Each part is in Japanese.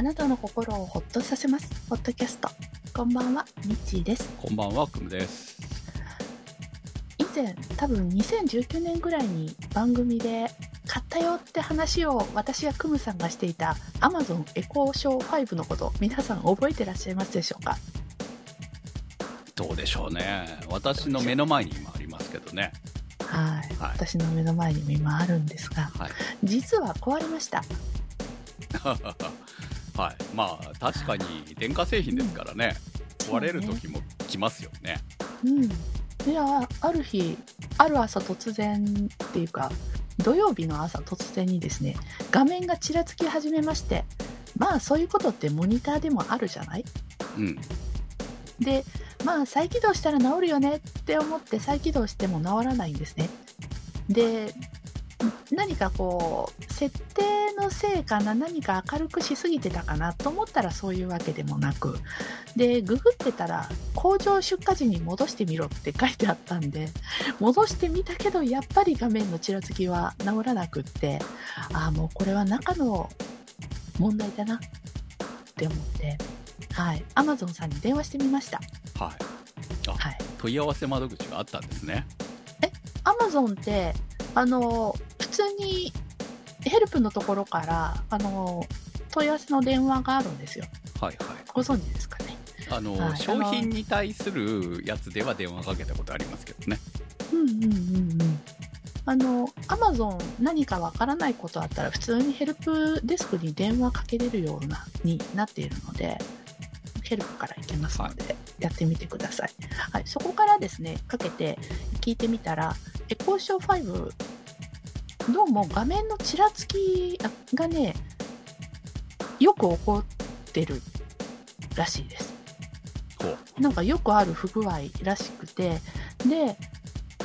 あなたの心をほっとさせます。ポッドキャスト。こんばんは、ミッチーです。こんばんは、くむです。以前、多分2019年ぐらいに番組で買ったよって話を私やクムさんがしていた Amazon エコーショー5のこと、皆さん覚えてらっしゃいますでしょうか？どうでしょうね。私の目の前に今ありますけどね。はい。はい私の目の前にも今あるんですが、はい。実は壊れました。はい。まあ、確かに電化製品ですからね。うん壊れる時も来ますよね。うん。いや、ある日、ある朝突然っていうか、土曜日の朝突然にですね、画面がちらつき始めまして、まあそういうことってモニターでもあるじゃない？うん。で、まあ再起動したら治るよねって思って再起動しても治らないんですね。で、何かこう、設定のせいかな、何か明るくしすぎてたかなと思ったらそういうわけでもなく、で、ググってたら、工場出荷時に戻してみろって書いてあったんで、戻してみたけど、やっぱり画面のちらつきは治らなくって、ああ、もうこれは中の問題だなって思って、はい、Amazon さんに電話してみました。はい。あ、はい。問い合わせ窓口があったんですね。アマゾンって、あの、普通にヘルプのところから、あの、問い合わせの電話があるんですよ。はいはい。ご存知ですかね？あの、はい商品に対するやつでは電話かけたことありますけどね。うんうんうんうん。あの、アマゾン何かわからないことあったら、普通にヘルプデスクに電話かけれるような、になっているので、ヘルプからいけますので、やってみてください。はい、そこからですね、かけて聞いてみたら、エコーショー5、どうも画面のちらつきがね、よく起こってるらしいです。なんかよくある不具合らしくて、で、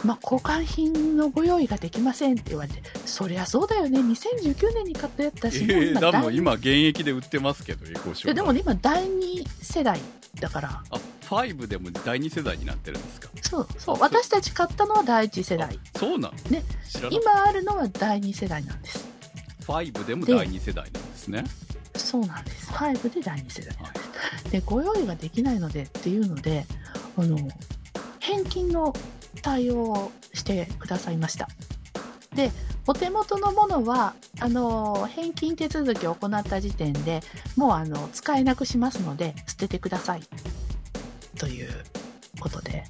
まあ、交換品のご用意ができませんって言われて、そりゃそうだよね、2019年に買ったやつだえし、もうー、今現役で売ってますけど、エコーでもね、今第2世代だから、あ、5でも第2世代になってるんですか？そう、そう、私たち買ったのは第1世代。あそうなの？ね。今あるのは第2世代なんです。た。5でも第2世代なんですね。そうなんです。5で第2世代なんです。で、ご用意ができないのでっていうので、あの、返金の対応をしてくださいました。で、お手元のものは、あの、返金手続きを行った時点でもう、あの、使えなくしますので、捨ててください。ということで、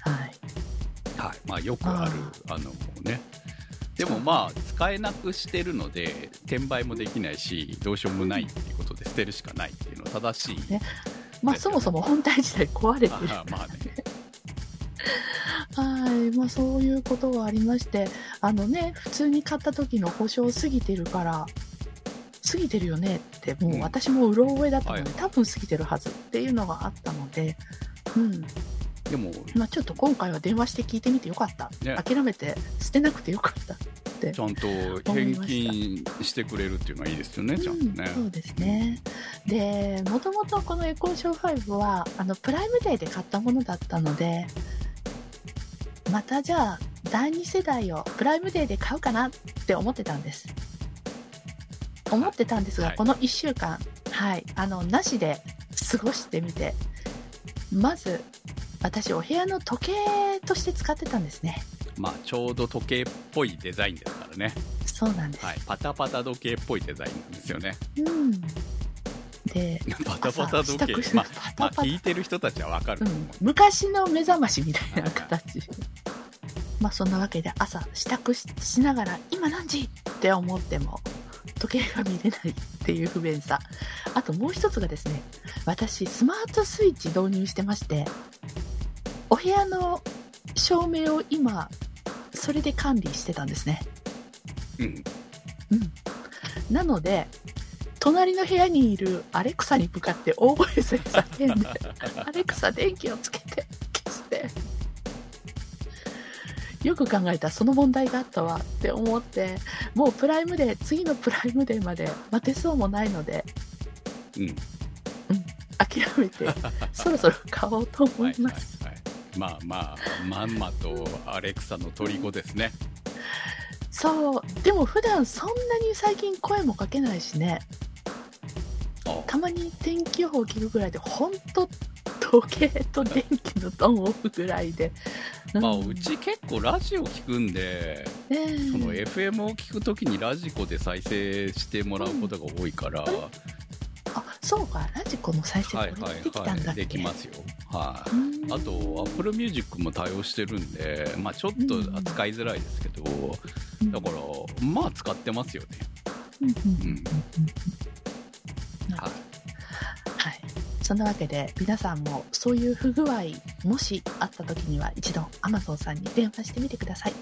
はい。はい。まあ、よくある、あのね。でもまあ、使えなくしてるので、転売もできないし、どうしようもないっていうことで捨てるしかないっていうのは正しい。ねまあ、そもそも本体自体壊れてるあまあね。はい、まあそういうことがありまして、あのね、普通に買った時の保証過ぎてるから、過ぎてるよねって、もううん私もうろ覚えだったので、はい多分過ぎてるはずっていうのがあったので、うん。でも、まあちょっと今回は電話して聞いてみてよかった。ね諦めて捨てなくてよかったって。ちゃんと返金してくれるっていうのはいいですよね、ちゃんとねうん、。そうですね。で、もともとこのエコーショー5は、あの、プライムデーで買ったものだったので、またじゃあ、第2世代をプライムデーで買うかなって思ってたんです。思ってたんですが、はいこの1週間、はい、あの、なしで過ごしてみて、まず、私、お部屋の時計として使ってたんですね。まあ、ちょうど時計っぽいデザインですからね。そうなんです。はい。パタパタ時計っぽいデザインなんですよね。うん。で、パタパタ時計まあ、まあ、聞いてる人たちはわかるう。うん、昔の目覚ましみたいな形まあそんなわけで朝支度ししながら今何時って思っても時計が見れないっていう不便さ。あともう一つがですね私スマートスイッチ導入してましてお部屋の照明を今それで管理してたんですね。うん。うん。なので隣の部屋にいるアレクサに向かって大声で叫んで アレクサ電気をつけよく考えたらその問題があったわって思ってもうプライムデー次のプライムデーまで待てそうもないのでうん。諦めて そろそろ買おうと思います、はいはいはい。まあまあ、まんまとアレクサの虜ですね。そうでも普段そんなに最近声もかけないしねたまに天気予報聞くぐらいで、ほんと時計と電気のトーンオフぐらいで。まあ、んうち結構ラジオ聞くんで、ええ。その FM を聞くときにラジコで再生してもらうことが多いから、あ、そうか、ラジコの再生はいこできたんだっけ、はい、できますよ。はい。うん。あと、Apple Music も対応してるんで、まあちょっと扱いづらいですけど、うん。だから、まあ使ってますよね。うんうんはい。はい。そんなわけで、皆さんもそういう不具合、もしあった時には一度 Amazon さんに電話してみてください。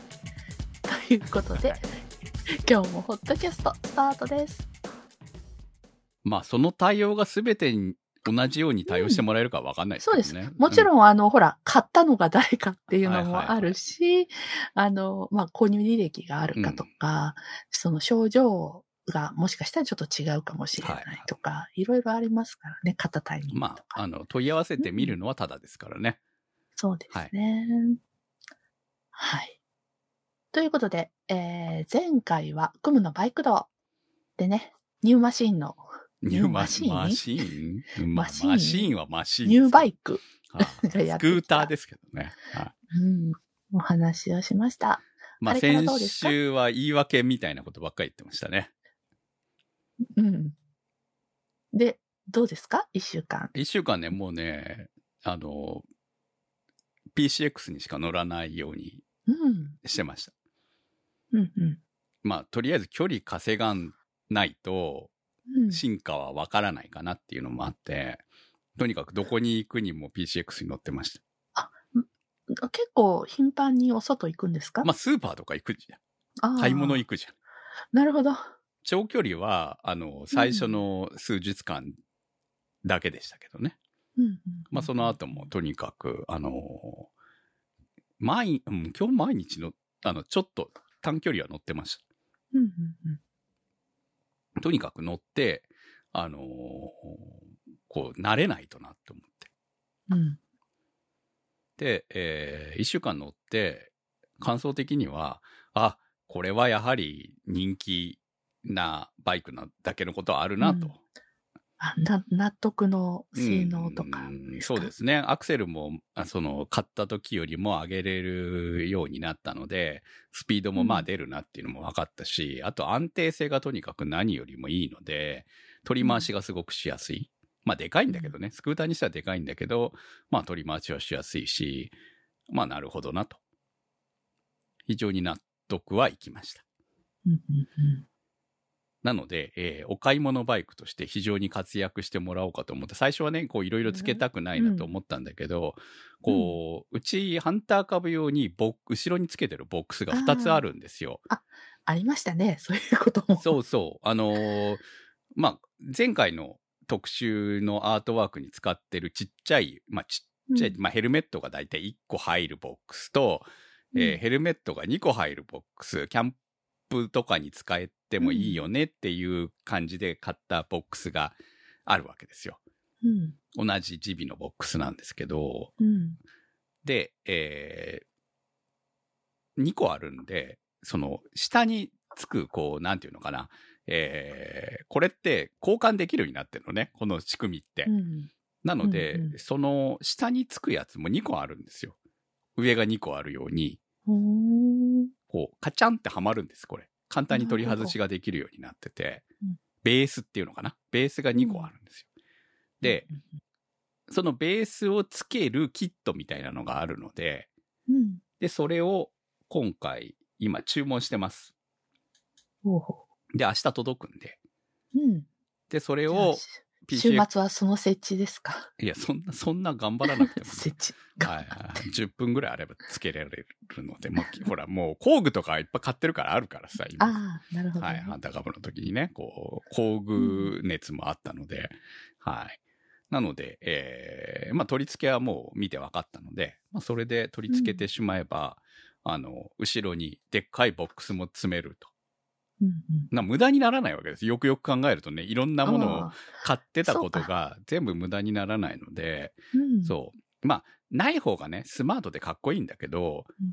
ということで、今日もホットキャストスタートです。まあその対応が全てに同じように対応してもらえるかわかんないですそうですけどね。。もちん。ろん、あの、ほら、買ったのが誰かっていうのはいはいはいもあるし、あの、まあ、購入履歴があるかとか、その症状がもしかしたらちょっと違うかもしれないとか、いろいろありますからね、買ったタイミングとまか。あ、あの、問い合わせてみるのはただですからね。そうですね。はい。ということで、えー、前回はクムのバイク道でね、ニューマシンの、ニューマシーンママシーン？まあマシーンマシーンはマシーン。ニューバイクスクーターですけどね。はいうん、お話をしました。まあ先週は言い訳みたいなことばっかり言ってましたね。うん。で、どうですか？一週間。一週間ね、もうね、あの、PCX にしか乗らないようにうん。してました。うん、うん。まあ、とりあえず距離稼がないと、うん、進化はわからないかなっていうのもあって、とにかくどこに行くにも PCX に乗ってました。結構頻繁にお外行くんですか、まあ、スーパーとか行くじゃん。買い物行くじゃん。なるほど。長距離は、あの、最初の数日間だけでしたけどね。うんうん、まあ、その後もとにかく、あの、毎、うん、今日毎日の、あの、ちょっと短距離は乗ってましうんうんうん。た。とにかく乗って、あのこう、慣れないとなって思って。うん。で、えー一週間乗って、感想的には、あ、これはやはり人気なバイクなだけのことはあるなと。な納得の性能とかうんそうですね。アクセルも、あその、買った時よりも上げれるようになったので、スピードもまあうん出るなっていうのも分かったし、あと安定性がとにかく何よりもいいので、取り回しがすごくしやすい。まあでかいんだけどね、スクーターにしてはでかいんだけど、まあ取り回しはしやすいし、まあなるほどなと。非常に納得はいきました。うんうんうんなので、えーお買い物バイクとして非常に活躍してもらおうかと思って、最初はね、こういろいろつけたくないなと思ったんだけど、こう、うちハンター株用にボッ後ろにつけてるボックスが2つあるんですよ。ありましたね。そういうことも。そうそう。あのーまあ、前回の特集のアートワークに使ってるちっちゃい、まあちっちゃい、うんまあヘルメットがだいたい1個入るボックスと、えーうんヘルメットが2個入るボックス、キャンプとかに使えてもいいよねっていう感じで買ったボックスがあるわけですよ。うん。同じジビのボックスなんですけど、うん。で、えー、2個あるんで、その、下につく、こう、なんていうのかな、えー、これって交換できるようになってるのね、この仕組みって。うん。なので、うんうんその下につくやつも2個あるんですよ。上が2個あるように、カチャンってはまるんです、これ。簡単に取り外しができるようになっててうん、ベースっていうのかな？ベースが2個あるんですよ。で、、そのベースをつけるキットみたいなのがあるので、うん。で、それを今回、今注文してます。で、明日届くんで。う。うん。で、それじ週末はその設置ですか？いや、そんな、そんな頑張らなくても、設置。はいはい、10分ぐらいあればつけられるので、まあ、ほら、もう工具とかいっぱい買ってるからあるからさ、今。ああ、なるほど、ね。はい、ハンターカブの時にね、こう、工具熱もあったので、はい。なので、えー、まあ、取り付けはもう見て分かったので、まあ、それで取り付けてしまえば、あの、後ろにでっかいボックスも詰めると。うんうんな無駄にならないわけです。よくよく考えるとね、いろんなものをあ買ってたことが全部無駄にならないので、ーうん、そう。まあ、ない方がね、スマートでかっこいいんだけど、うん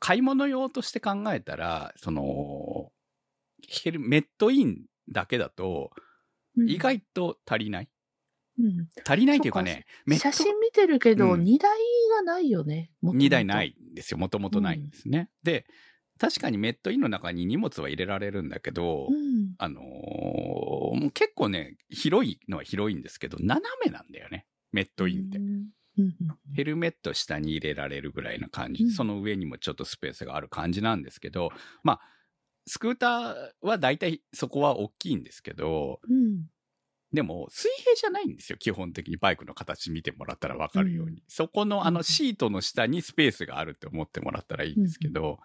買い物用として考えたら、その、ヘルメットインだけだと、うん意外と足りない。うん。足りないというかね、メット写真見てるけど、うん荷台がないよね。もともと2台な。いんですよ。もともとないんですね。で、確かにメットインの中に荷物は入れられるんだけど、うん。あのー結構ね、広いのは広いんですけど、斜めなんだよね。メットインって。ヘルメット下に入れられるぐらいの感じ、うんその上にもちょっとスペースがある感じなんですけど、まあ、スクーターは大体そこは大きいんですけど、うん。でも水平じゃないんですよ。基本的にバイクの形見てもらったらわかるように。うんそこのあうんのシートの下にスペースがあるって思ってもらったらいいんですけど、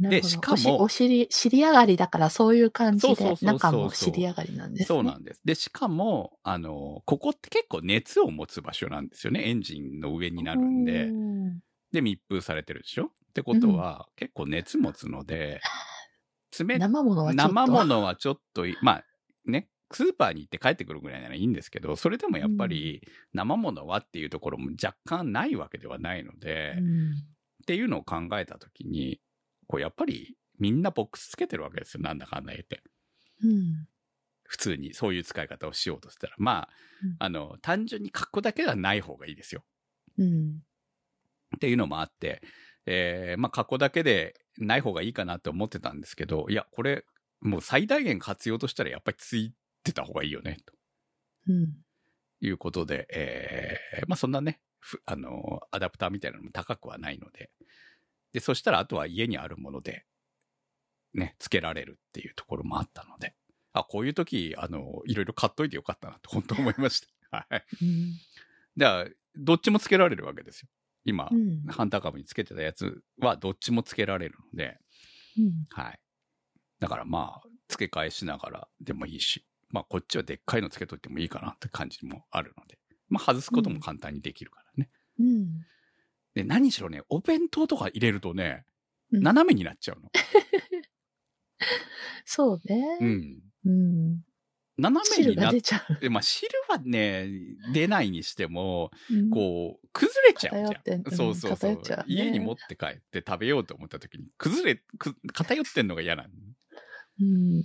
なるほどしかもおしお尻、尻上がりだからそういう感じで中も尻上がりなんですね。そうなんです。で、しかも、あの、ここって結構熱を持つ場所なんですよね。エンジンの上になるんで。うんで、密封されてるでしょ？ってことは、結構熱持つので、冷生ものはちょっと。生ものはちょっとい、まあね、スーパーに行って帰ってくるぐらいならいいんですけど、それでもやっぱり生ものはっていうところも若干ないわけではないので、うんっていうのを考えたときに、こうやっぱりみんなボックスつけてるわけですよ。なんだかんだ言って。うん。普通にそういう使い方をしようとしたら。まあ、うんあの、単純に格好だけではない方がいいですよ。うん。っていうのもあって、えーまあ、過去だけでない方がいいかなって思ってたんですけど、いや、これ、もう最大限活用としたらやっぱりついてた方がいいよね、とうん。いうことで、えーまあ、そんなね、ふあの、アダプターみたいなのも高くはないので、で、そしたらあとは家にあるもので、ね、つけられるっていうところもあったので、あ、こういう時、あの、いろいろ買っといてよかったなと本当思いました。はい。うん。だから、どっちもつけられるわけですよ。今、うん。ハンター株につけてたやつはどっちもつけられるので、うんはい。だからまあ、付け替えしながらでもいいし、まあこっちはでっかいのつけといてもいいかなって感じもあるので、まあ外すことも簡単にできるからね。うん。で、何しろね、お弁当とか入れるとね、うん斜めになっちゃうの。そうね。うん。うん。斜め汁になって、まあ汁はね、出ないにしても、う。うんこう、崩れちゃうじゃん。そうそうそうね家に持って帰って食べようと思った時に、崩れ、く偏ってんのが嫌なの。うん。っ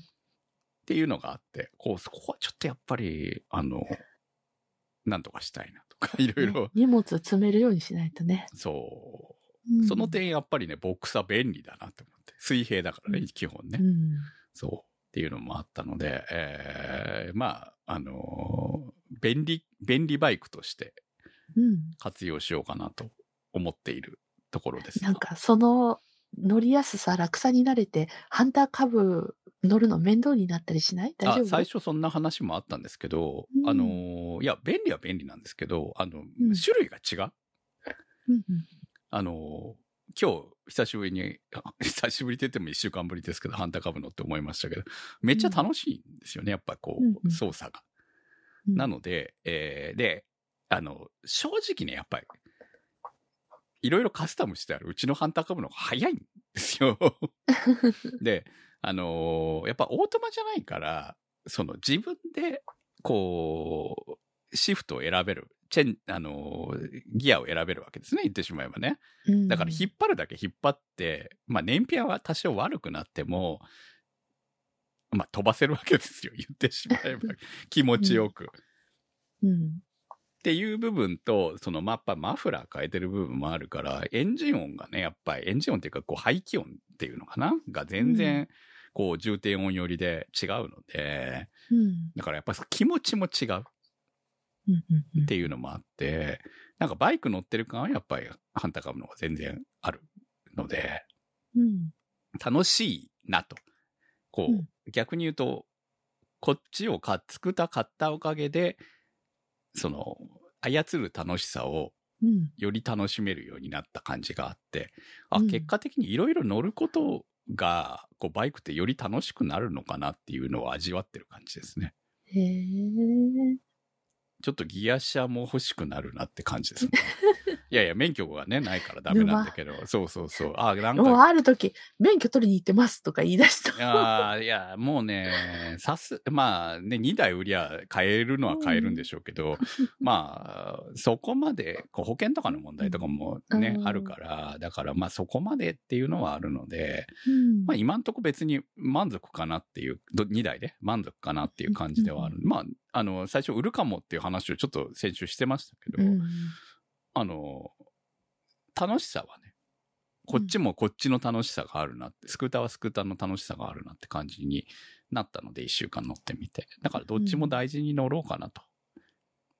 ていうのがあって、こう、そこはちょっとやっぱり、あの、なんとかしたいなとか、いろいろね、荷物詰めるようにしないとね。そうう。んその点やっぱりね、ボックスは便利だなと思って。水平だからね、うん基本ね。うん。そう。っていうのもあったので、えー、まあ、あのー便利、便利バイクとしてうん。活用しようかなと思っているところです。なんか、その乗りやすさ、楽さに慣れて、ハンター株乗るの面倒になったりしない？大丈夫？あ最初そんな話もあったんですけど、うん。あのーいや、便利は便利なんですけど、あの、うん。種類が違う。うんうんあの、今日、久しぶりに、あ久しぶりって言っても一週間ぶりですけど、ハンター株乗って思いましたけど、めっちゃ楽しいんですよね、やっぱこう、うんうん。操作が。うん。なので、えーで、あの、正直ね、やっぱり、いろいろカスタムしてあるうちのハンター株の方が早いんですよ。で、あのーやっぱオートマじゃないから、その自分で、こう、シフトを選べる、チェン、あのーギアを選べるわけですね、言ってしまえばね。うんだから引っ張るだけ引っ張って、まあ燃費は多少悪くなっても、まあ飛ばせるわけですよ、言ってしまえば。気持ちよく。うん。っていう部分と、そのまあやっぱマフラー変えてる部分もあるから、エンジン音がね、やっぱりエンジン音っていうか、こう排気音っていうのかな？が全う然、こう重低音寄りで違うので、うん。だからやっぱ気持ちも違うっていうのもあって、なんかバイク乗ってる感はやっぱりハンター株の方が全然あるので、うん。楽しいなと。こう、うん逆に言うと、こっちを買っ、スクーター買ったおかげで、その、操る楽しさをうん。より楽しめるようになった感じがあって、あ、うん結果的にいろいろ乗ることが、こう、バイクってより楽しくなるのかなっていうのを味わってる感じですね。へえ。ちょっとギア車も欲しくなるなって感じですね。いやいや、免許がね、ないからダメなんだけど、そうそうそう。あ、なんもうか、ある時、免許取りに行ってますとか言い出した。あーいや、もうね、さす、まあね、2台売りゃ買えるのは買えるんでしょうけど、まあ、そこまで、こう保険とかの問題とかもね、うんあるから、だからまあそこまでっていうのはあるので、うんまあ今んとこ別に満足かなっていう、2台で？満足かなっていう感じではある。まあ、あの、最初売るかもっていう話をちょっと先週してましたけど、うん。あの、楽しさはね、こっちもこっちの楽しさがあるなって、スクーターはスクーターの楽しさがあるなって感じになったので、一週間乗ってみて。だからどっちも大事に乗ろうかなと。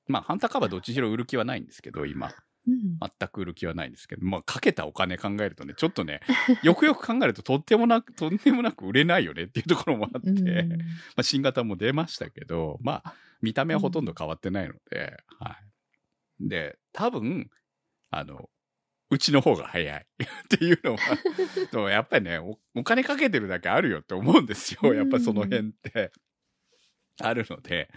まあ、ハンターカバーどっちしろ売る気はないんですけど、今。うん。全く売る気はないんですけど、まあ、かけたお金考えるとね、ちょっとね、よくよく考えるととってもなく、とんでもなく売れないよねっていうところもあって、うんまあ、新型も出ましたけど、まあ、見た目はほとんど変わってないので、はい。で、多分、あの、うちの方が早い。っていうのは、でもやっぱりねお、お金かけてるだけあるよって思うんですよ。やっぱその辺って。あるので、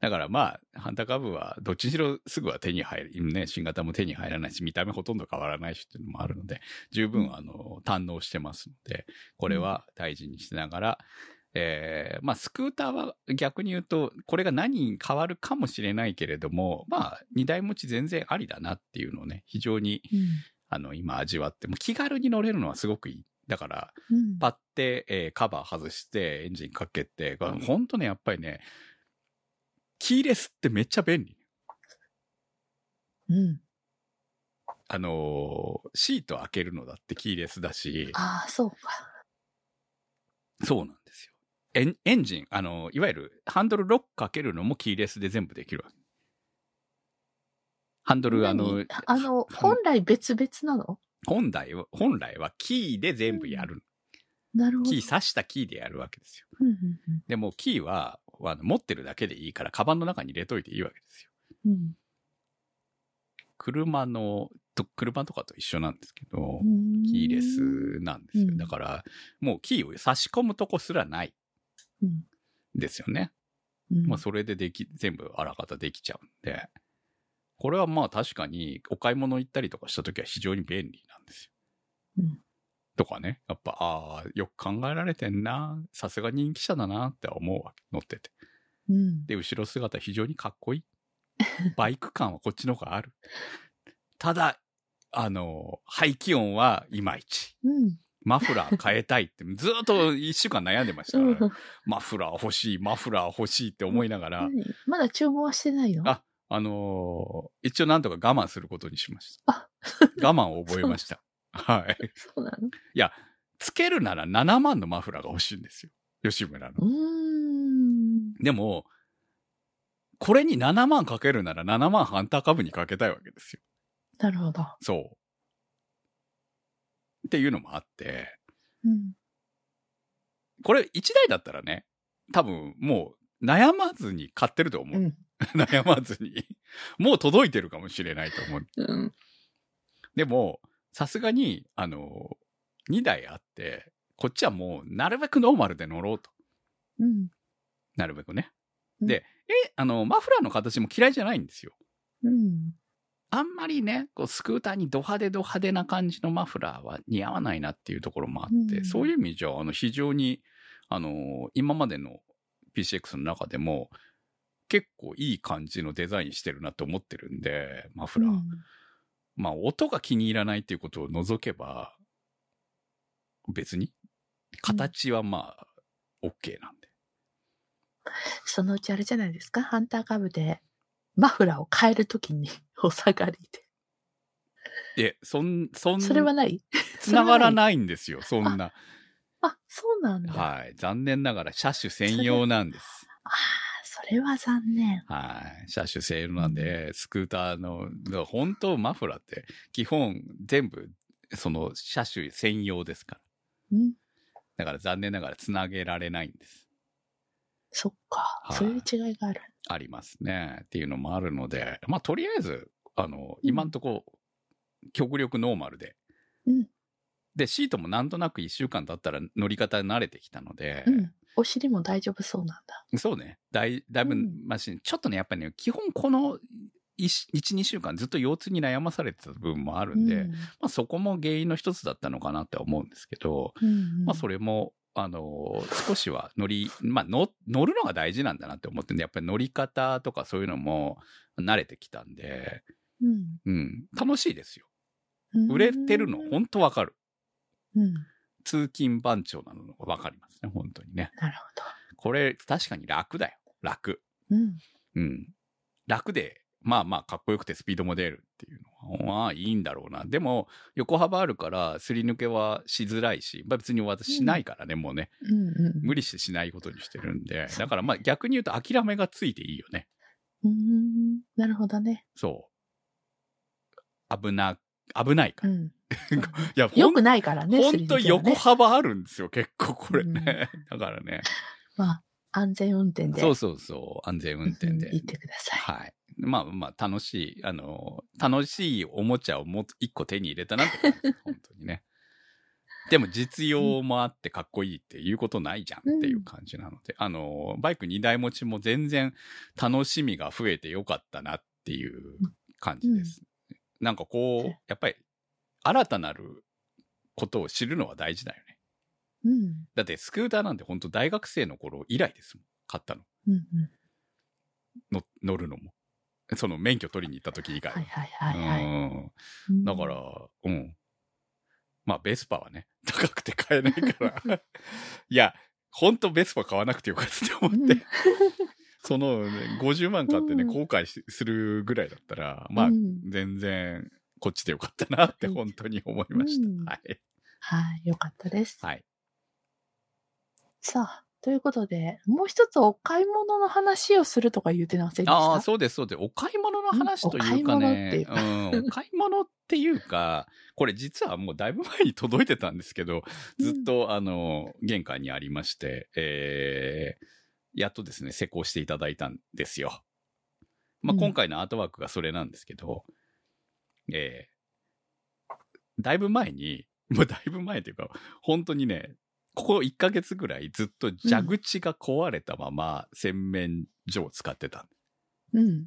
だからまあ、ハンター株はどっちにしろすぐは手に入る、ね、新型も手に入らないし、見た目ほとんど変わらないしっていうのもあるので、十分あの、堪能してますので、これは大事にしながら、えーまあ、スクーターは逆に言うと、これが何に変わるかもしれないけれども、まあ、二台持ち全然ありだなっていうのをね、非常に、うんあの、今味わって、もう気軽に乗れるのはすごくいい。だから、うんパッて、えーカバー外して、エンジンかけて、ほんとね、やっぱりね、キーレスってめっちゃ便利。うん。あのーシート開けるのだってキーレスだし、ああ、そうか。そうなん。エンエンジン、あのーいわゆるハンドルロックかけるのもキーレスで全部できるわけ。ハンドル、あの何、あの、本来別々なの？本来は、本来はキーで全部やる。なるほど。キー刺したキーでやるわけですよ。うんうんでもキーは、あの持ってるだけでいいから、カバンの中に入れといていいわけですよ。うん車の、と車とかと一緒なんですけどう、ん。キーレスなんですよ。うんだから、もうキーを差し込むとこすらないうん。んですよね。うん。まあ、それででき、全部あらかたできちゃうんで、これはまあ確かにお買い物行ったりとかした時は非常に便利なんですよ。うんとかね。やっぱ、ああ、よく考えられてんな。さすが人気車だなって思うわけ。乗ってて。うん。で、後ろ姿非常にかっこいい。バイク感はこっちの方がある。ただ、あの、排気音はいまいち。うん。マフラー変えたいって、ずーっと一週間悩んでましたから、うんマフラー欲しい、マフラー欲しいって思いながら、何？まだ注文はしてないの？ああのー一応なんとか我慢することにしました。あ我慢を覚えました。はい。そうなのつけるなら7万のマフラーが欲しいんですよ。吉村の。うーん。でも、これに7万かけるなら7万ハンター株にかけたいわけですよ。なるほど。そう。っていうのもあって、うん。これ1台だったらね、多分もう悩まずに買ってると思う。うん。悩まずに。もう届いてるかもしれないと思う。うん。でも、さすがに、あの、2台あって、こっちはもうなるべくノーマルで乗ろうと。うん。なるべくね。うんで、え、あの、マフラーの形も嫌いじゃないんですよ。うん。あんまりね、こうスクーターにド派手ド派手な感じのマフラーは似合わないなっていうところもあって、うんそういう意味じゃ、あの、非常に、あの、今までの PCX の中でも、結構いい感じのデザインしてるなって思ってるんで、マフラー。うんまあ、音が気に入らないっていうことを除けば、別に、形はまあ、OK なんで。そのうちあれじゃないですか？ハンター株でマフラーを変えるときに お下がりで。で、そん、そん、それはない？繋がらい。ないんですよ、そんな。あ、そうなんだ。はい。残念ながら車種専用なんです。ああ、それは残念。はい。車種専用なんで、スクーターの、本当マフラーって、基本全部、その車種専用ですから。うん。だから残念ながら繋げられないんです。そっか、はいそういう違いがある。ありますね。っていうのもあるので、まあ、とりあえず、あの、今んとこ、極力ノーマルで。うん。で、シートもなんとなく1週間経ったら乗り方に慣れてきたので、うん。お尻も大丈夫そうなんだ。そうね。だい、だいぶうんマシン、ちょっとね、やっぱりね、基本この1、2週間ずっと腰痛に悩まされてた部分もあるんで、うんまあそこも原因の一つだったのかなって思うんですけど、うんまあそれも、あの、少しは乗り、まあ乗、乗るのが大事なんだなって思ってんで、やっぱり乗り方とかそういうのも慣れてきたんで、うんうん、楽しいですよ。うん売れてるの、本当わかる。うん。通勤番長なのがわかりますね、本当にね。なるほこれ、確かに楽だよ。楽。ど。うん。うん。楽で、まあまあかっこよくてスピードも出るっていうのは、まあいいんだろうな。でも、横幅あるから、すり抜けはしづらいし、まあ別に私しないからね、もうね。うんうん。無理してしないことにしてるんで。だからまあ逆に言うと諦めがついていいよね。うーん。なるほどね。そう。危な、危ないから。いうん。や、ほんよくないからね、ほんとすり抜けはね横幅あるんですよ、結構これね。だからね。まあ、安全運転で。そうそうそう、安全運転でうん。行ってください。はい。まあまあ、楽しい、あの、楽しいおもちゃをもう一個手に入れたなって。本当にね。でも実用もあってかっこいいっていうことないじゃんっていう感じなので、あの、バイク2台持ちも全然楽しみが増えてよかったなっていう感じです。なんかこう、やっぱり新たなることを知るのは大事だよね。うん。だってスクーターなんて本当大学生の頃以来ですもん。買ったの。うんうん。の乗るのも。その免許取りに行った時以外は。はいはいはいはい。だから、うん。まあ、ベスパはね、高くて買えないから。いや、ほんとベスパ買わなくてよかったって思って。うん その、ね、50万買ってね、うん後悔しするぐらいだったら、まあ、うん全然、こっちでよかったなって本当に思いました。うんはい。はい、よかったです。はい。さあ、ということで、もう一つお買い物の話をするとか言ってませんでした？ああ、そうです、そうです。お買い物の話というかうんお買い物ってね、いうか。うん、お買い物っていうか、これ実はもうだいぶ前に届いてたんですけど、ずっと、あの、玄関にありまして、えー、やっとですね、施工していただいたんですよ。まあ、うん。今回のアートワークがそれなんですけど、えー、だいぶ前に、もうだいぶ前というか、本当にね、ここ1ヶ月ぐらいずっと蛇口が壊れたまま洗面所を使ってた。うん。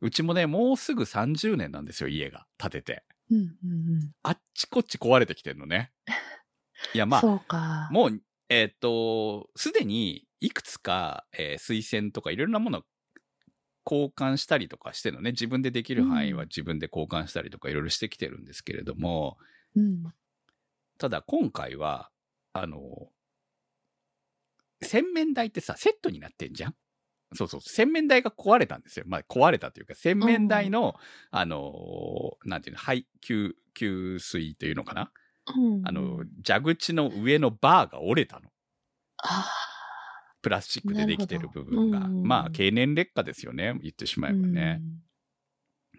うちもね、もうすぐ30年なんですよ、家が建てて。うんうんうん。あっちこっち壊れてきてるのね。いや、まあ、そうか。もう、えっ、と、すでにいくつか、えー水栓とかいろいろなものを交換したりとかしてるのね。自分でできる範囲はうん自分で交換したりとかいろいろしてきてるんですけれども、うん。ただ今回は、あの、洗面台ってさ、セットになってんじゃん？そうそう、洗面台が壊れたんですよ。まあ壊れたというか、洗面台の、あの、なんていうの、排、給、給水というのかな？うん。あの、蛇口の上のバーが折れたの。あプラスチックでできてる部分が。うんまあ、経年劣化ですよね。言ってしまあ。えばね。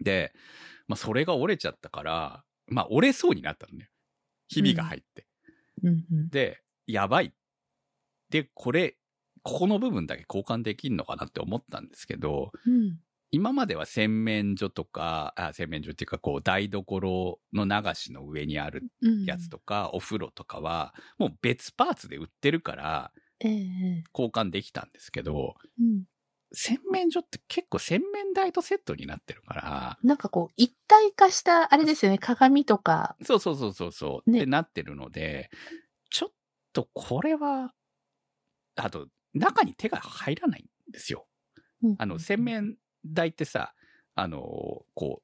で、まあ、それが折れちゃったから、まあ、折れそうになったのね。ひびが入って。うん。うんうん。で、やばい。で、これ、ここの部分だけ交換できんのかなって思ったんですけど、うん。今までは洗面所とか、あ洗面所っていうか、こう、台所の流しの上にあるうん。やつとか、お風呂とかは、もう別パーツで売ってるから、ええ交換できたんですけど、うん。洗面所って結構洗面台とセットになってるから、なんかこう、一体化した、あれですよね、鏡とか。そうそうそうそうそう、ねってなってるので、ちょっとこれは、あと、中に手が入らないんですよ。うんあの、洗。面台ってさ、あの、こ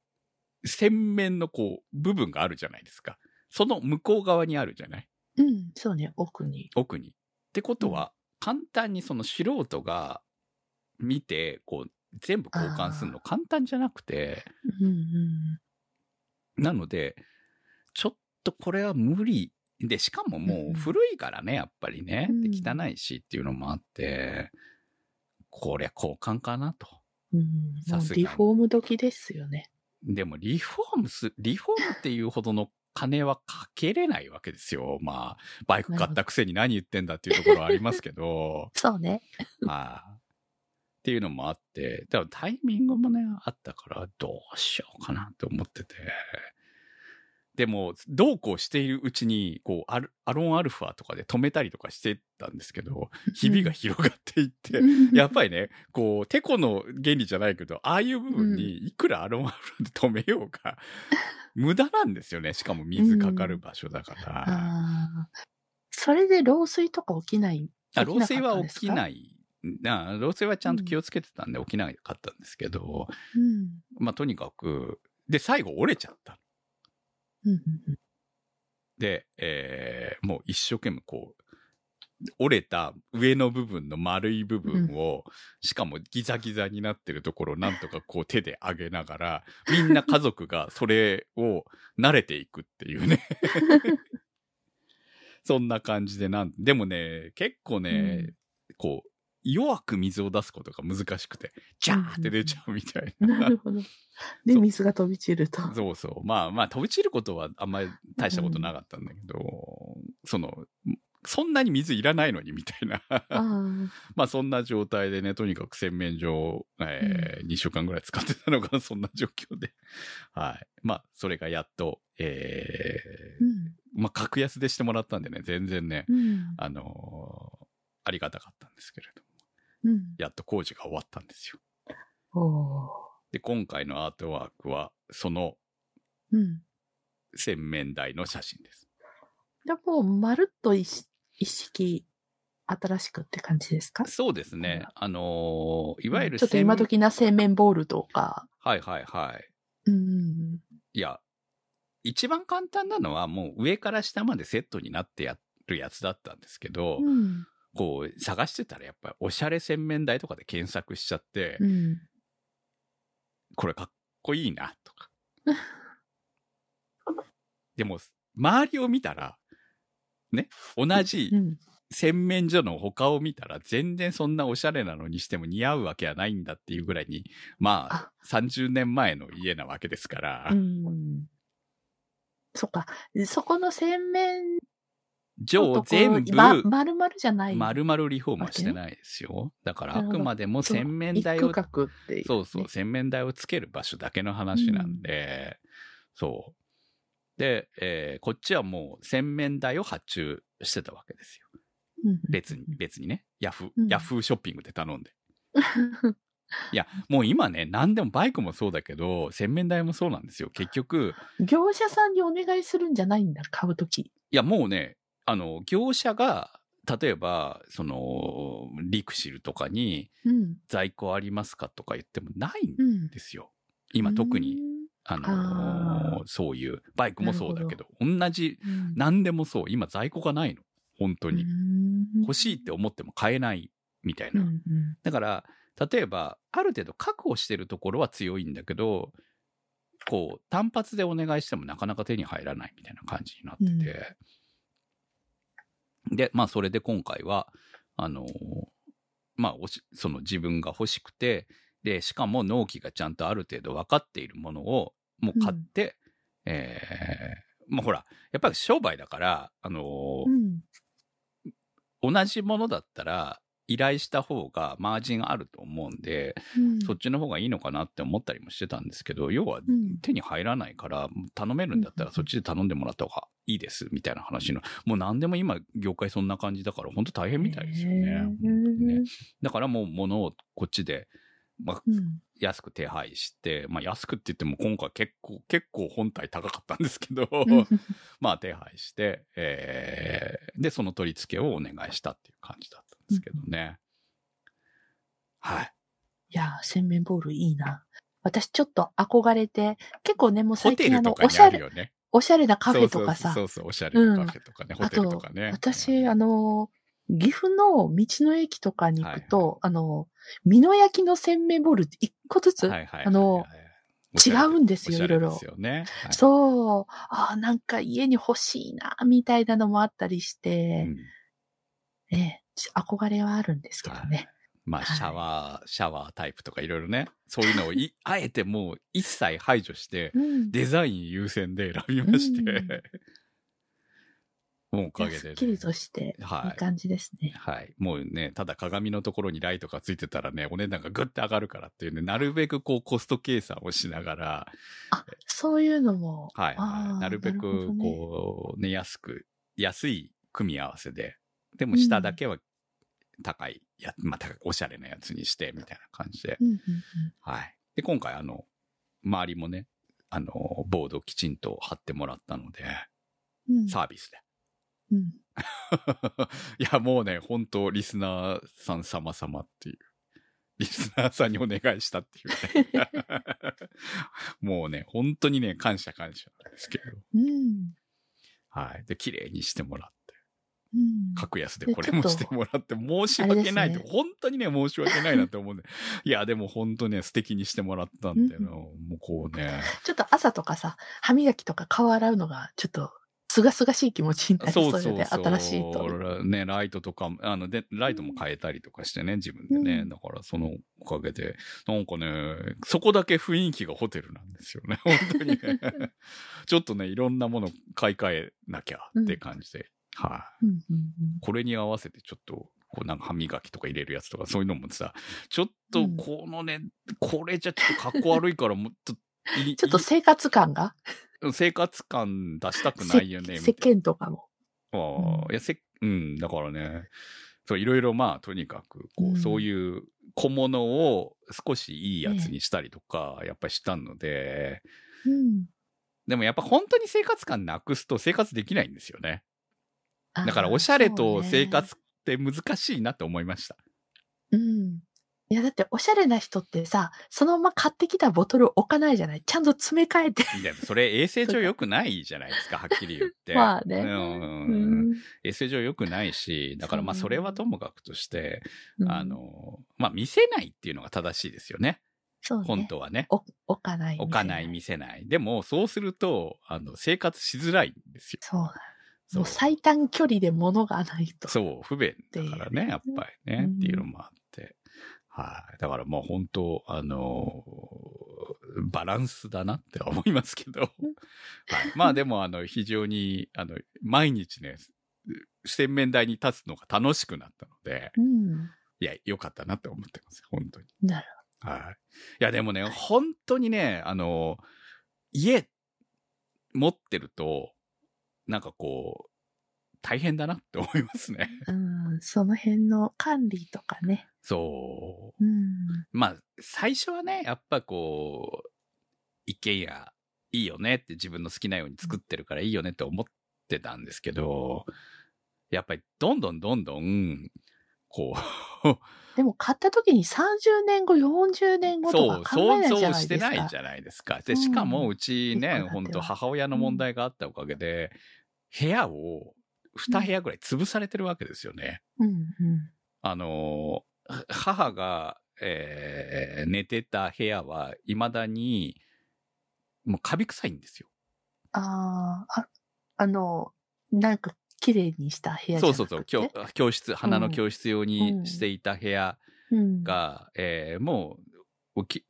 う、洗面のこう、部分があるじゃないですか。その向こう側にあるじゃない？うん、そうね、奥に。奥に。ってことは、簡単にその素人が見て、こう、全部交換するの簡単じゃなくて、うんうん。なので、ちょっとこれは無理。で、しかももう古いからね、やっぱりね。でうん汚いしっていうのもあって、こりゃ交換かなと。さすがにリフォーム時ですよね。でもリフォームす、リフォームっていうほどの金はかけれないわけですよ。まあ、バイク買ったくせに何言ってんだっていうところはありますけど。そうね。はい。っていうのもあって、だからタイミングもね、あったから、どうしようかなって思ってて。でも、どうこうしているうちに、こう、アロンアルファとかで止めたりとかしてたんですけど、ひびが広がっていって、うんやっぱりね、こう、テコの原理じゃないけど、ああいう部分にいくらアロンアルファで止めようか、無駄なんですよね。しかも水かかる場所だから。あーそれで漏水とか起きない。あ漏水は起きい。ない。な漏水はちゃんと気をつけてたんで起きなかったんですけど、うん。まあとにかく、で、最後折れちゃった。うんうんで、えーもう一生懸命こう、折れた上の部分の丸い部分を、しかもギザギザになってるところをなんとかこう手で上げながら、みんな家族がそれを慣れていくっていうね。そんな感じでなん、でもね、結構ね、こう、弱く水を出すことが難しくて、ジャーって出ちゃうみたいな。なるほど。で、水が飛び散ると。そうそう。まあまあ、飛び散ることはあんまり大したことなかったんだけど、その、そんなに水いらないのにみたいな。まあそんな状態でね、とにかく洗面所を、えー2週間ぐらい使ってたのかな、そんな状況で。はい。まあ、それがやっと、えーうん。まあ格安でしてもらったんでね、全然ね、うん。あのーありがたかったんですけれども、うん。やっと工事が終わったんですよ。で、今回のアートワークは、そのうん。洗面台の写真です。じゃあもう、まるっと一一式、新しくって感じですか？そうですね。あのーいわゆるちょっと今時な洗面ボールとか。はいはいはい。うん。いや、一番簡単なのはもう上から下までセットになってやるやつだったんですけど、うん。こう探してたらやっぱりおしゃれ洗面台とかで検索しちゃって、うん。これかっこいいなとか。でも、周りを見たら、ね、同じうん。洗面所の他を見たら全然そんなおしゃれなのにしても似合うわけはないんだっていうぐらいに、まああ、30年前の家なわけですから、うん。そっか。そこの洗面上全部、ま、丸々じゃない。丸々リフォームはしてないですよ。だからあくまでも洗面台を一、区画っていう、そうそう、洗面台をつける場所だけの話なんで、そう。で、えーこっちはもう洗面台を発注してたわけですよ。うん。別に、別にね。ヤフー、うんヤフーショッピングで頼んで。いや、もう今ね、何でもバイクもそうだけど、洗面台もそうなんですよ。結局、業者さんにお願いするんじゃないんだ、買うとき。いや、もうね、あの、業者が、例えば、その、リクシルとかにうん。在庫ありますかとか言ってもないんうん。ですよ。今特に、うん。あのあそういう、バイクもそうだけど、同じ、うん何でもそう、今在庫がないの。本当に。うん欲しいって思っても買えないみたいな。うんうんだから、例えば、ある程度確保してるところは強いんだけど、こう、単発でお願いしてもなかなか手に入らないみたいな感じになってて。で、まあ、それで今回は、あのーまあ、おしその自分が欲しくて、で、しかも納期がちゃんとある程度分かっているものを、もう買って、えーまあ、ほら、やっぱり商売だから、あのーうん。同じものだったら、依頼した方がマージンあると思うんで、うん。そっちの方がいいのかなって思ったりもしてたんですけど、要はうん。手に入らないから、頼めるんだったらうん。そっちで頼んでもらった方がいいです、みたいな話の。もう何でも今、業界そんな感じだから、本当大変みたいですよね。ね。だからもう物をこっちで、まあ、うん。安く手配して、まあ安くって言っても今回結構、結構本体高かったんですけど、うん。まあ手配して、えー、で、その取り付けをお願いしたっていう感じだっですけどね。はい。いやー、洗面ボールいいな。私ちょっと憧れて、結構ね、もうホ最近あの、おしゃれ。おしゃれなカフェとかさそう、そうおしゃれなカフェとかね、ホテルとかね。私、あの、岐阜の道の駅とかに行くと、あの、美濃焼きの洗面ボールって一個ずつ、はいはいはいはいあの、違うんですよいろいろですよね。はいそう、ああ、なんか家に欲しいな、みたいなのもあったりして、うんね、憧れはあるんですけどね。まあ、はいシャワー、シャワータイプとかいろいろね、そういうのをい、あえてもう一切排除して、うん。デザイン優先で選びまして、うん もうおかげで、ね。すっきりとして、はいいい感じですね。はい。もうね、ただ鏡のところにライトがついてたらね、お値段がぐって上がるからっていうね、なるべくこうコスト計算をしながら、あ、そういうのも。はい、はい。なるべくこう、ね、安く、安い組み合わせで、でも下だけは高い、や、またおしゃれなやつにして、みたいな感じで。うんうんはい。で、今回あの、周りもね、あの、ボードをきちんと貼ってもらったので、うんうん。サービスで。うん。いや、もうね、本当リスナーさん様々っていう。リスナーさんにお願いしたっていうね。もうね、本当にね、感謝感謝なんですけど。うん。はい。で、綺麗にしてもらっ格安ででこれもしてもらって申し訳ないって、本当にね、申し訳ないなって思うんで。いや、でも本当ね、素敵にしてもらったんだよな。もうこうね。ちょっと朝とかさ、歯磨きとか顔洗うのが、ちょっと、すがすがしい気持ちになりそそう。で、新しいと。ね、ライトとか、あの、で、ライトも変えたりとかしてね、自分でね。うんだから、そのおかげで、なんかね、そこだけ雰囲気がホテルなんですよね。本当にね。ちょっとね、いろんなもの買い替えなきゃって感じで。はい、うんうんうん。これに合わせてちょっと、こうなんか歯磨きとか入れるやつとかそういうのもさ、ちょっとうん。このね、これじゃちょっと格好悪いからもっとい、ちょっと生活感が、い生活感出したくないよね。せ世間とかも。ああ、うん。いや、せ、うん、だからね、そう、いろいろまあ、とにかく、こう、うん。そういう小物を少しいいやつにしたりとか、やっぱりしたので、うん。でもやっぱ本当に生活感なくすと生活できないんですよね。だからおしゃれと生。活って難しいなって思いました。ねうん。いや、だっておしゃれな人ってさ、そのまま買ってきたボトル置かないじゃない？ちゃんと詰め替えて。それ衛生上良くないじゃないですか、はっきり言って。まあねうんうん。衛生上良くないし、だからまあそれはともかくとして、うんあ、の、まあ見せないっていうのが正しいですよね。そうね。本当はね。お置かない。置かない、見せない。でも、そうすると、あの、生活しづらいんですよ。そうだ。そうもう最短距離で物がないと。そう、不便だからね、やっぱりね、うんっていうのもあって。はい。だからもう本当、あのーバランスだなって思いますけど。はい。まあでも、あの、非常に、あの、毎日ね、洗面台に立つのが楽しくなったので、うん。いや、良かったなって思ってます。本当に。なるはい。いや、でもね、本当にね、あの、家持ってると、なんかこう、大変だなって思いますね。うん。その辺の管理とかね。そう。うん。まあ、最初はね、やっぱこう、一軒家いいよねって自分の好きなように作ってるからいいよねって思ってたんですけど、やっぱりどんどんどんどん、こう、でも買った時に30年後、40年後とそう、か考え想像ないじゃないですか。してないじゃないですか。で、しかもうちね、うん本当母親の問題があったおかげで、部屋を2部屋ぐらい潰されてるわけですよね。うんうん。あのー、母が、えー寝てた部屋は未だに、もうカビ臭いんですよ。ああ、あ、あの、なんか綺麗にした部屋そうそうそう、教教室、花の教室用うんにしていた部屋うん、が、えーもうき、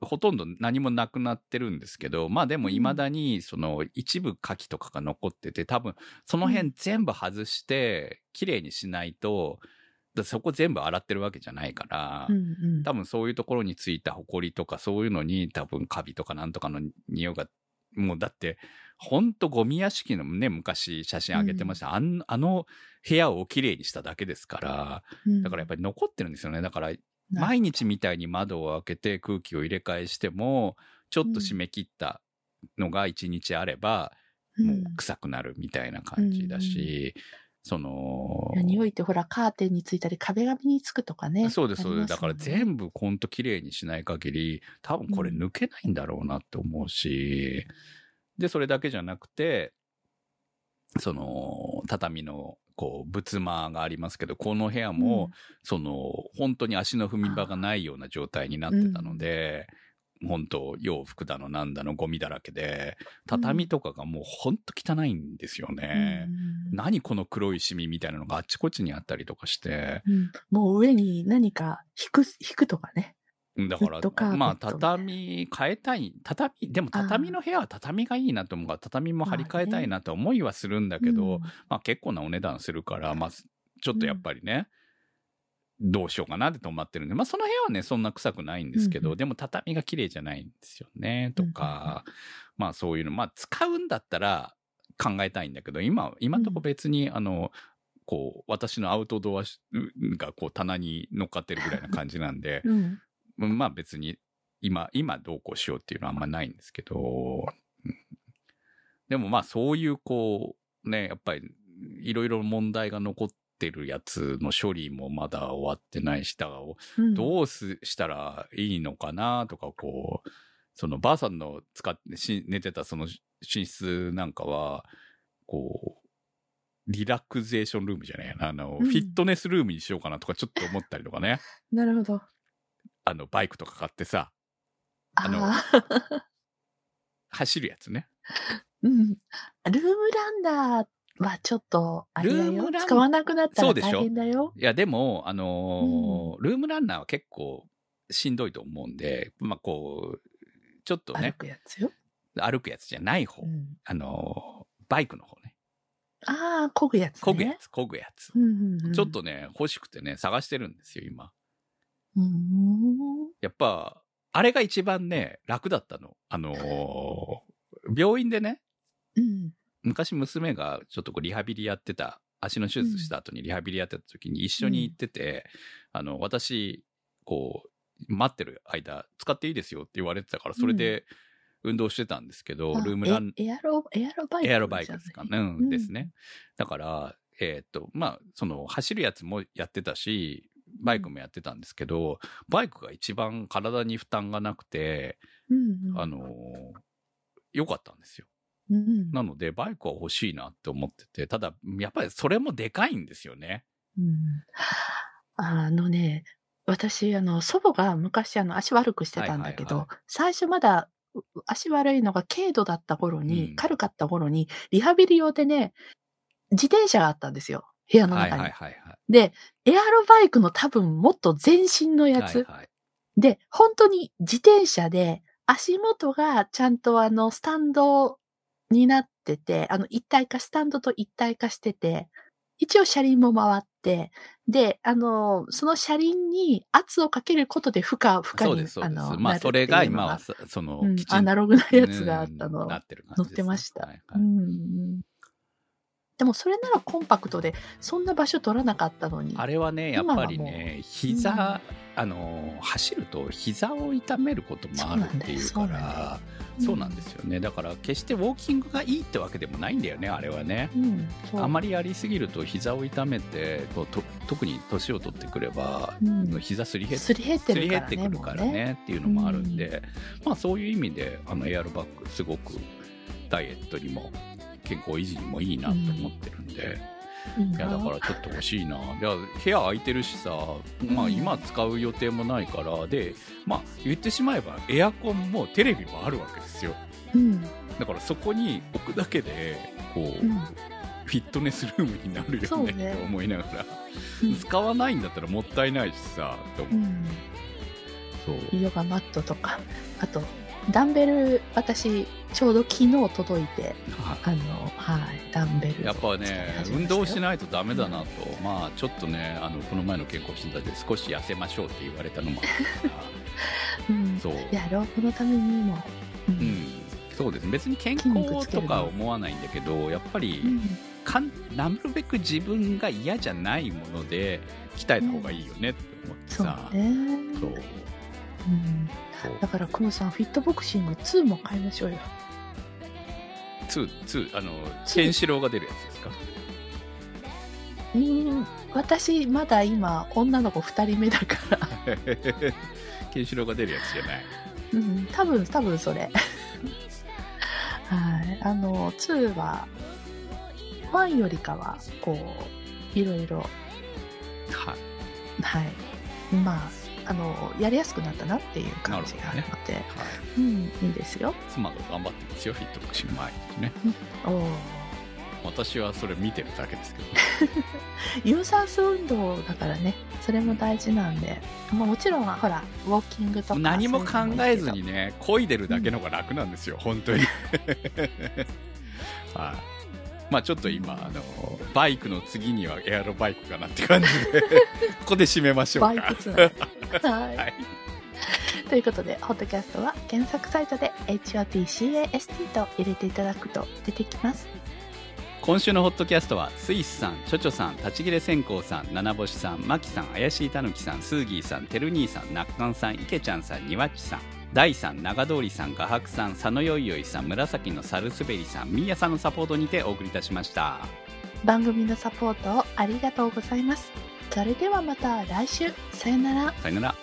ほとんど何もなくなってるんですけど、まあでも未だに、その、一部牡蠣とかが残ってて、多分、その辺全部外して、綺麗にしないと、だそこ全部洗ってるわけじゃないから、うんうん、多分そういうところについた埃とかそういうのに多分カビとかなんとかの匂いが、もうだって、ほんとゴミ屋敷のね、昔写真上げてました。あんあの部屋をきれいにしただけですから、うん。だからやっぱり残ってるんですよね。だからな毎日みたいに窓を開けて空気を入れ替えしても、ちょっと締め切ったのが一日あれば、もう臭くなるみたいな感じだし、その匂いってほら、カーテンについたり、壁紙につくとかね。そうです、そうです。だから部。全部ほんと綺麗にしない限り、多分これ抜けないんだろうなって思うし、で、それだけじゃなくて、その、畳の、こう、仏間がありますけど、この部屋も、その、本当に足の踏み場がないような状態になってたので、本当洋服だのなんだのゴミだらけで、畳とかがもうほんと汚いんですようんね。うん何この黒いシミみたいなのがあっちこっちにあったりとかして、うんもう上に何か引く、引くとかね。だからまあ、畳変えたい。畳、でも畳の部屋は畳がいいなと思うから、畳も張り替えたいなと思いはするんだけど、うん。まあ結構なお値段するから、まあ、ちょっとやっぱりね、どうしようかなって止まってるんで、まあその部屋はね、そんな臭くないんですけど、うんうん。でも畳が綺麗じゃないんですよね、とか、まあそういうの、まあ使うんだったら考えたいんだけど、今、今んとこ別に、あの、こう、私のアウトドアがこう棚に乗っかってるぐらいな感じなんで、うん。まあ別に今、今どうこうしようっていうのはあんまないんですけど、うんでもまあそういうこう、ね、やっぱりいろいろ問題が残ってるやつの処理もまだ終わってないし、だからうんどうすしたらいいのかなとか、こう、そのばあさんの使ってし寝てたその寝室なんかは、こう、リラクゼーションルームじゃないな。あの、うんフィットネスルームにしようかなとかちょっと思ったりとかね。なるほど。あの、バイクとか買ってさ、あのあ走るやつね。ーうん。ルームランナーはちょっと、あれだよ。使わなくなったら大変だよ。いや、でも、あのールームランナーは結構しんどいと思うんで、まあ、こう、ちょっと歩ね、くやつよ。歩くやつじゃない方、うん、あのーバイクの方ね。ああ、漕ぐやつ、ね。漕ぐやつ、漕ぐやつ。うんうんうん、ちょっとね、欲しくてね、探してるんですよ、今。やっぱ、あれが一番ね、楽だったの。あのー病院でね、うん。昔娘がちょっとこうリハビリやってた、足の手術した後にリハビリやってた時に一緒に行ってて、あの、私、こう、待ってる間、使っていいですよって言われてたから、それで運動してたんですけど、あルームラン、えエアロ、エアロバイク、エアロバイクですかね。うん、うんですね。だから、えーっと、まあ、その、走るやつもやってたし、バイクもやってたんですけど、バイクが一番体に負担がなくて、うんうん、あのー良かったんですよ。うん、なので、バイクは欲しいなって思ってて、ただ、やっぱりそれもでかいんですよね。うん。あのね、私、あの、祖母が昔、あの、足悪くしてたんだけど、はいはい最初まだ、う足悪いのが軽度だった頃に、うん軽かった頃に、リハビリ用でね、自転車があったんですよ。部屋のはい中に。はいはいはい。で、エアロバイクの多分もっと全身のやつ。はいはい、で、本当に自転車で足元がちゃんとあのスタンドになってて、あの一体化、スタンドと一体化してて、一応車輪も回って、で、あの、その車輪に圧をかけることで負荷、負荷にそうです、そうです。あの、まあ、それが今はさ、その、うんアナログなやつがあったのうん乗ってましたはいはいうんうんでもそれならコンパクトで、そんな場所取らなかったのに。あれはね、やっぱりね、膝、うんあの、走ると膝を痛めることもあるっていうから、そうなんですよね。だから、決してウォーキングがいいってわけでもないんだよね、あれはね。うん、あまりやりすぎると膝を痛めて、と特に年を取ってくれば、うん膝すり減っすり減ってすり減るからね。ってくるからもうねっていうのもあるんで、まあそういう意味であのエアロバッグすごくダイエットにも健康維持にもいいなと思ってるんで、いいいやだからちょっと欲しいな。いや部屋空いてるしさ、まあ、うん。今使う予定もないから。でまあ言ってしまえばエアコンもテレビもあるわけですよ。うん、だからそこに置くだけでこう、うん、フィットネスルームになるよね。って思いながら、うん。使わないんだったらもったいないしさと思う、うん。そう。ヨガマットとか、あと、ダンベル、私、ちょうど昨日届いて、はあの、はい、ダンベル。やっぱね、運動しないとダメだなと、まあちょっとね、あのこの前の健康診断で少し痩せましょうって言われたのもあったか うんら、。そう。いや、老後のためにも。う。うんん、そうです別に健康とか思わないんだけどやっぱりうんかんなるべく自分が嫌じゃないもので鍛えた方がいいよねって思ってそうさ、ね。そううん。だから、クムさん、フィットボクシング2も買いましょうよ。ツーツーあのケンシロウが出るやつですか？うん。私、まだ今、女の子2人目だから。ケンシロウが出るやつじゃないうん、多分、多分それ。はい。あの、2は、1よりかは、こう、いろいろ、はいはい。まあ、あの、やりやすくなったなっていう感じがあるので、はい。うん、いいですよ。妻が頑張ってますよフィットボクシング前にねおー。私はそれ見てるだけですけど 有酸素運動だからね、それも大事なんで、まあ、もちろん、ほら、ウォーキングとか。何も考えずにね。ね漕いでるだけの方が楽なんですよ、本当に。はいまあちょっと今あのバイクの次にはエアロバイクかなって感じでここで締めましょうか。バイクつなはいはい。ということで、ホットキャストは検索サイトで HOTCAST と入れていただくと出てきます。今週のホットキャストはスイスさん、チョチョさん、立ち切れ線香さん、七星さん、マキさん、怪しいたぬきさん、スーギーさん、てる兄さん、なっかんさん、いけちゃんさん、にわっちさん、大さん、長通りさん、画伯さん、佐野よいよいさん、紫のサルスベリさん、みーやさんのサポートにてお送りいたしました。番組のサポートをありがとうございます。それではまた来週。さよなら。さよなら。